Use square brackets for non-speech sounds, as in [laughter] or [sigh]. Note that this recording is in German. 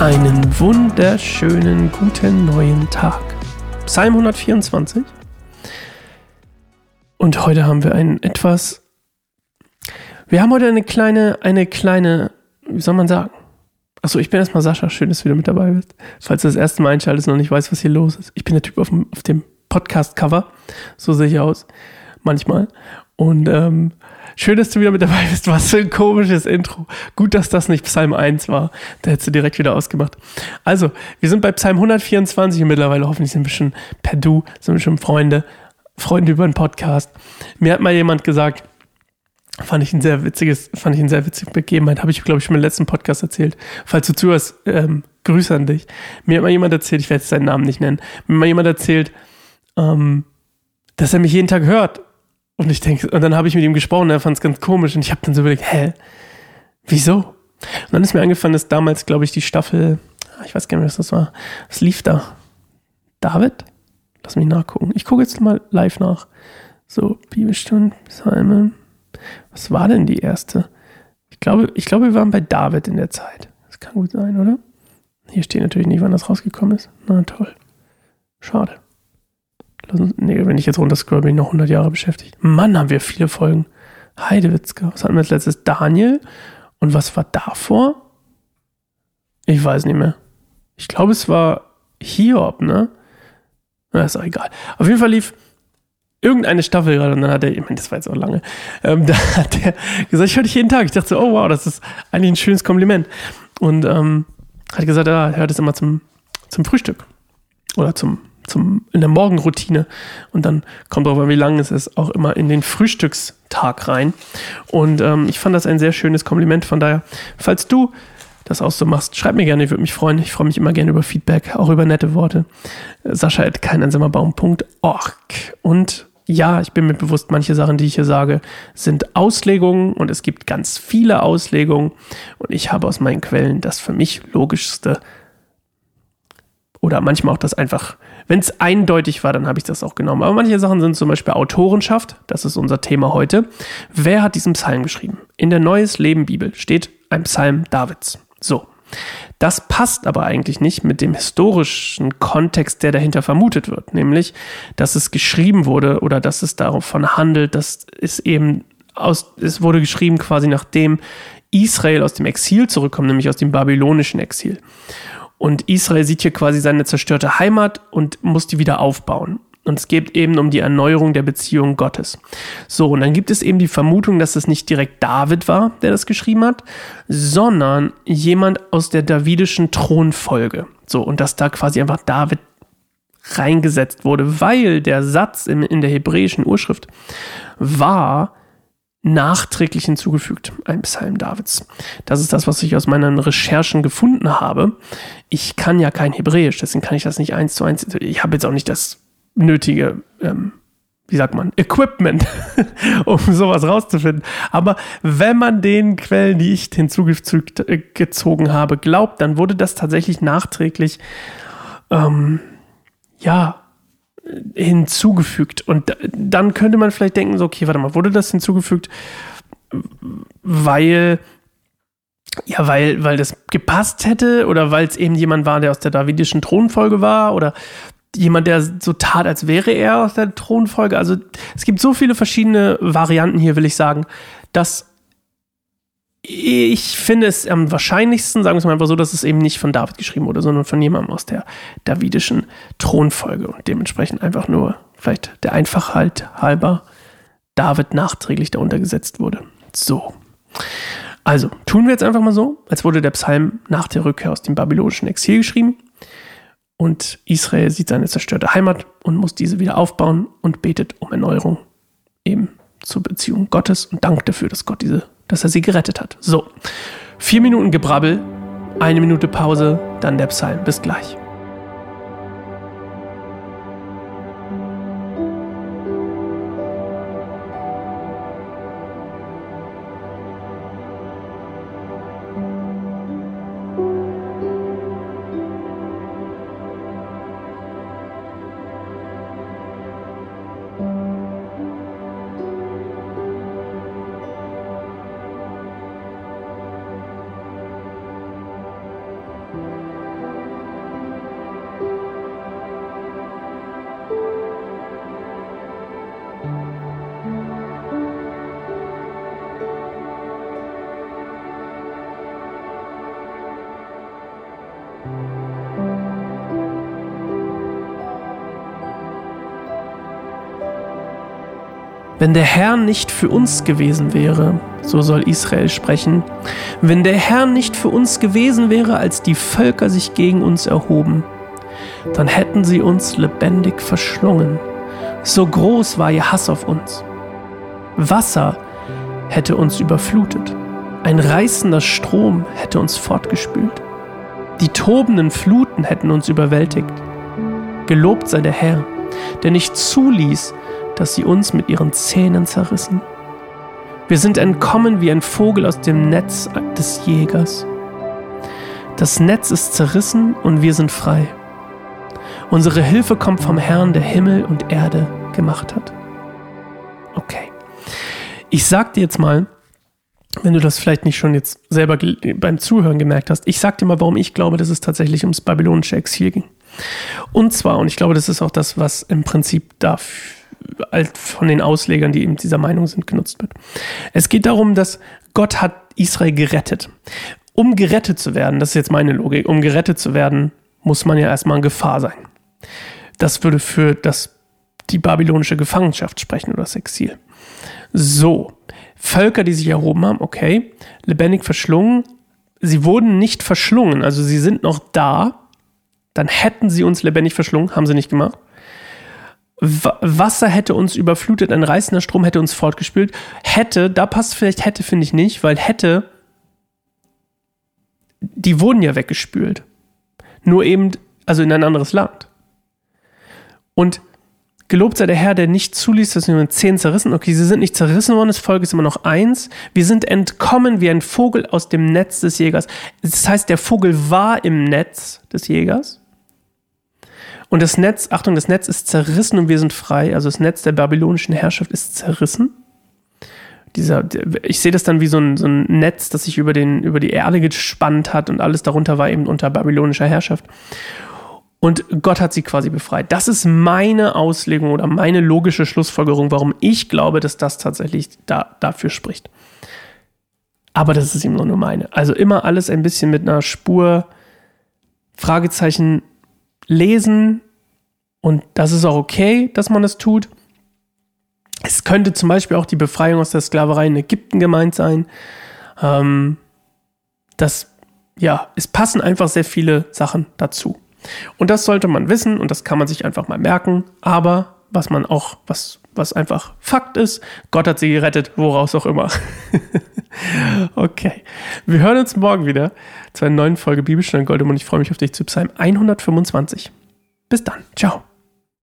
Einen wunderschönen guten neuen Tag. Psalm 124. Und heute haben wir ein etwas. Wir haben heute eine kleine, eine kleine, wie soll man sagen? Achso, ich bin erstmal Sascha. Schön, dass du wieder mit dabei bist. Falls du das erste Mal einschaltest und noch nicht weißt, was hier los ist. Ich bin der Typ auf dem, auf dem Podcast-Cover. So sehe ich aus. Manchmal. Und ähm, schön, dass du wieder mit dabei bist. Was für ein komisches Intro. Gut, dass das nicht Psalm 1 war. Da hättest du direkt wieder ausgemacht. Also, wir sind bei Psalm 124 und mittlerweile hoffentlich sind wir schon per Du, sind wir schon Freunde. Freunde über den Podcast. Mir hat mal jemand gesagt, fand ich ein sehr witziges, fand ich ein sehr witziges Begebenheit. Habe ich, glaube ich, schon im letzten Podcast erzählt. Falls du zuhörst, ähm, Grüße an dich. Mir hat mal jemand erzählt, ich werde jetzt seinen Namen nicht nennen, mir hat mal jemand erzählt, ähm, dass er mich jeden Tag hört und ich denke, und dann habe ich mit ihm gesprochen, er fand es ganz komisch und ich habe dann so überlegt, hä, wieso? Und dann ist mir eingefallen, dass damals, glaube ich, die Staffel, ah, ich weiß gar nicht was das war, was lief da? David? Lass mich nachgucken. Ich gucke jetzt mal live nach. So, Bibelstunden, Psalmen. Was war denn die erste? Ich glaube, ich glaube, wir waren bei David in der Zeit. Das kann gut sein, oder? Hier steht natürlich nicht, wann das rausgekommen ist. Na toll. Schade. Nee, wenn ich jetzt runterscroll, bin ich noch 100 Jahre beschäftigt. Mann, haben wir viele Folgen. Heidewitzka. Was hatten wir als letztes? Daniel. Und was war davor? Ich weiß nicht mehr. Ich glaube, es war Hiob, ne? Na, ist auch egal. Auf jeden Fall lief irgendeine Staffel gerade und dann hat er, ich meine, das war jetzt auch lange, ähm, [laughs] da hat er gesagt, ich höre dich jeden Tag. Ich dachte so, oh wow, das ist eigentlich ein schönes Kompliment. Und ähm, hat gesagt, er hört es immer zum, zum Frühstück. Oder zum zum, in der Morgenroutine. Und dann kommt auch, wie lang es ist, auch immer in den Frühstückstag rein. Und ähm, ich fand das ein sehr schönes Kompliment. Von daher, falls du das auch so machst, schreib mir gerne, ich würde mich freuen. Ich freue mich immer gerne über Feedback, auch über nette Worte. Sascha at keineinsamerbaum.org. Und ja, ich bin mir bewusst, manche Sachen, die ich hier sage, sind Auslegungen und es gibt ganz viele Auslegungen. Und ich habe aus meinen Quellen das für mich logischste oder manchmal auch das einfach, wenn es eindeutig war, dann habe ich das auch genommen. Aber manche Sachen sind zum Beispiel Autorenschaft, das ist unser Thema heute. Wer hat diesen Psalm geschrieben? In der Neues Leben Bibel steht ein Psalm Davids. So. Das passt aber eigentlich nicht mit dem historischen Kontext, der dahinter vermutet wird, nämlich, dass es geschrieben wurde oder dass es davon handelt, dass es eben aus, es wurde geschrieben quasi nachdem Israel aus dem Exil zurückkommt, nämlich aus dem babylonischen Exil. Und Israel sieht hier quasi seine zerstörte Heimat und muss die wieder aufbauen. Und es geht eben um die Erneuerung der Beziehung Gottes. So, und dann gibt es eben die Vermutung, dass es nicht direkt David war, der das geschrieben hat, sondern jemand aus der davidischen Thronfolge. So, und dass da quasi einfach David reingesetzt wurde, weil der Satz in, in der hebräischen Urschrift war, nachträglich hinzugefügt, ein Psalm Davids. Das ist das, was ich aus meinen Recherchen gefunden habe. Ich kann ja kein Hebräisch, deswegen kann ich das nicht eins zu eins. Ich habe jetzt auch nicht das nötige, ähm, wie sagt man, Equipment, [laughs] um sowas rauszufinden. Aber wenn man den Quellen, die ich hinzugezogen äh, habe, glaubt, dann wurde das tatsächlich nachträglich, ähm, ja, hinzugefügt. Und dann könnte man vielleicht denken, so, okay, warte mal, wurde das hinzugefügt, weil, ja, weil, weil das gepasst hätte oder weil es eben jemand war, der aus der davidischen Thronfolge war oder jemand, der so tat, als wäre er aus der Thronfolge. Also es gibt so viele verschiedene Varianten hier, will ich sagen, dass ich finde es am wahrscheinlichsten, sagen wir es mal einfach so, dass es eben nicht von David geschrieben wurde, sondern von jemandem aus der davidischen Thronfolge und dementsprechend einfach nur vielleicht der Einfachheit halber David nachträglich darunter gesetzt wurde. So. Also, tun wir jetzt einfach mal so, als wurde der Psalm nach der Rückkehr aus dem babylonischen Exil geschrieben und Israel sieht seine zerstörte Heimat und muss diese wieder aufbauen und betet um Erneuerung eben zur Beziehung Gottes und dankt dafür, dass Gott diese dass er sie gerettet hat. So, vier Minuten Gebrabbel, eine Minute Pause, dann der Psalm. Bis gleich. Wenn der Herr nicht für uns gewesen wäre, so soll Israel sprechen, wenn der Herr nicht für uns gewesen wäre, als die Völker sich gegen uns erhoben, dann hätten sie uns lebendig verschlungen. So groß war ihr Hass auf uns. Wasser hätte uns überflutet. Ein reißender Strom hätte uns fortgespült. Die tobenden Fluten hätten uns überwältigt. Gelobt sei der Herr, der nicht zuließ, dass sie uns mit ihren Zähnen zerrissen. Wir sind entkommen wie ein Vogel aus dem Netz des Jägers. Das Netz ist zerrissen und wir sind frei. Unsere Hilfe kommt vom Herrn, der Himmel und Erde gemacht hat. Okay. Ich sag dir jetzt mal, wenn du das vielleicht nicht schon jetzt selber beim Zuhören gemerkt hast, ich sag dir mal, warum ich glaube, dass es tatsächlich ums babylonische Exil ging. Und zwar, und ich glaube, das ist auch das, was im Prinzip von den Auslegern, die eben dieser Meinung sind, genutzt wird. Es geht darum, dass Gott hat Israel gerettet. Um gerettet zu werden, das ist jetzt meine Logik, um gerettet zu werden, muss man ja erstmal in Gefahr sein. Das würde für das, die babylonische Gefangenschaft sprechen oder das Exil. So, Völker, die sich erhoben haben, okay, lebendig verschlungen. Sie wurden nicht verschlungen, also sie sind noch da. Dann hätten sie uns lebendig verschlungen, haben sie nicht gemacht. Wasser hätte uns überflutet, ein reißender Strom hätte uns fortgespült. Hätte, da passt vielleicht hätte, finde ich nicht, weil hätte, die wurden ja weggespült. Nur eben, also in ein anderes Land. Und gelobt sei der Herr, der nicht zuließ, dass wir mit zehn zerrissen. Okay, sie sind nicht zerrissen worden, das Volk ist immer noch eins. Wir sind entkommen wie ein Vogel aus dem Netz des Jägers. Das heißt, der Vogel war im Netz des Jägers. Und das Netz, Achtung, das Netz ist zerrissen und wir sind frei. Also das Netz der babylonischen Herrschaft ist zerrissen. Dieser, ich sehe das dann wie so ein, so ein Netz, das sich über, den, über die Erde gespannt hat und alles darunter war eben unter babylonischer Herrschaft. Und Gott hat sie quasi befreit. Das ist meine Auslegung oder meine logische Schlussfolgerung, warum ich glaube, dass das tatsächlich da, dafür spricht. Aber das ist eben nur meine. Also immer alles ein bisschen mit einer Spur Fragezeichen lesen und das ist auch okay, dass man das tut. Es könnte zum Beispiel auch die Befreiung aus der Sklaverei in Ägypten gemeint sein. Ähm, das, ja, es passen einfach sehr viele Sachen dazu. Und das sollte man wissen und das kann man sich einfach mal merken. Aber was man auch, was, was einfach Fakt ist, Gott hat sie gerettet, woraus auch immer. [laughs] [laughs] okay. Wir hören uns morgen wieder zu einer neuen Folge Bibelstunde Gold und ich freue mich auf dich zu Psalm 125. Bis dann. Ciao.